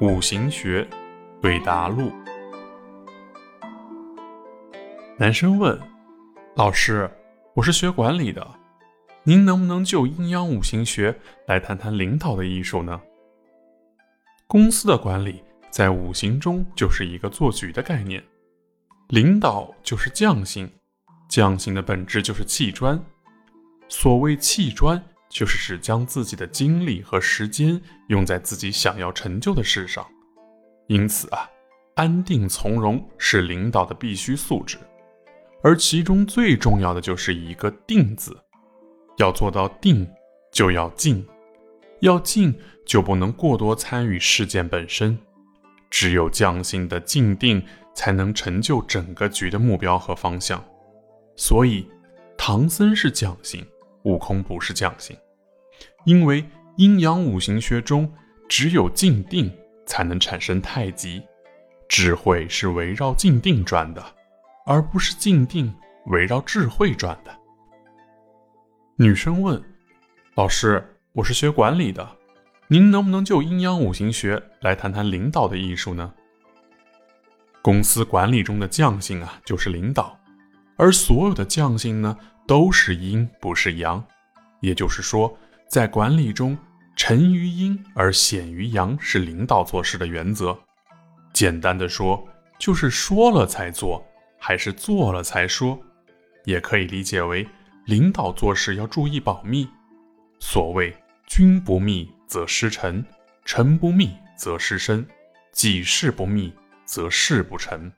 五行学对答录。男生问：“老师，我是学管理的，您能不能就阴阳五行学来谈谈领导的艺术呢？”公司的管理在五行中就是一个做局的概念，领导就是匠心，匠心的本质就是砌砖。所谓砌砖。就是指将自己的精力和时间用在自己想要成就的事上，因此啊，安定从容是领导的必须素质，而其中最重要的就是一个“定”字。要做到定，就要静，要静就不能过多参与事件本身，只有匠心的静定，才能成就整个局的目标和方向。所以，唐僧是匠心。悟空不是匠心，因为阴阳五行学中只有静定才能产生太极，智慧是围绕静定转的，而不是静定围绕智慧转的。女生问：“老师，我是学管理的，您能不能就阴阳五行学来谈谈领导的艺术呢？”公司管理中的匠心啊，就是领导，而所有的匠心呢？都是阴，不是阳，也就是说，在管理中，沉于阴而显于阳是领导做事的原则。简单的说，就是说了才做，还是做了才说。也可以理解为，领导做事要注意保密。所谓“君不密则失臣，臣不密则失身，己事不密则事不成”。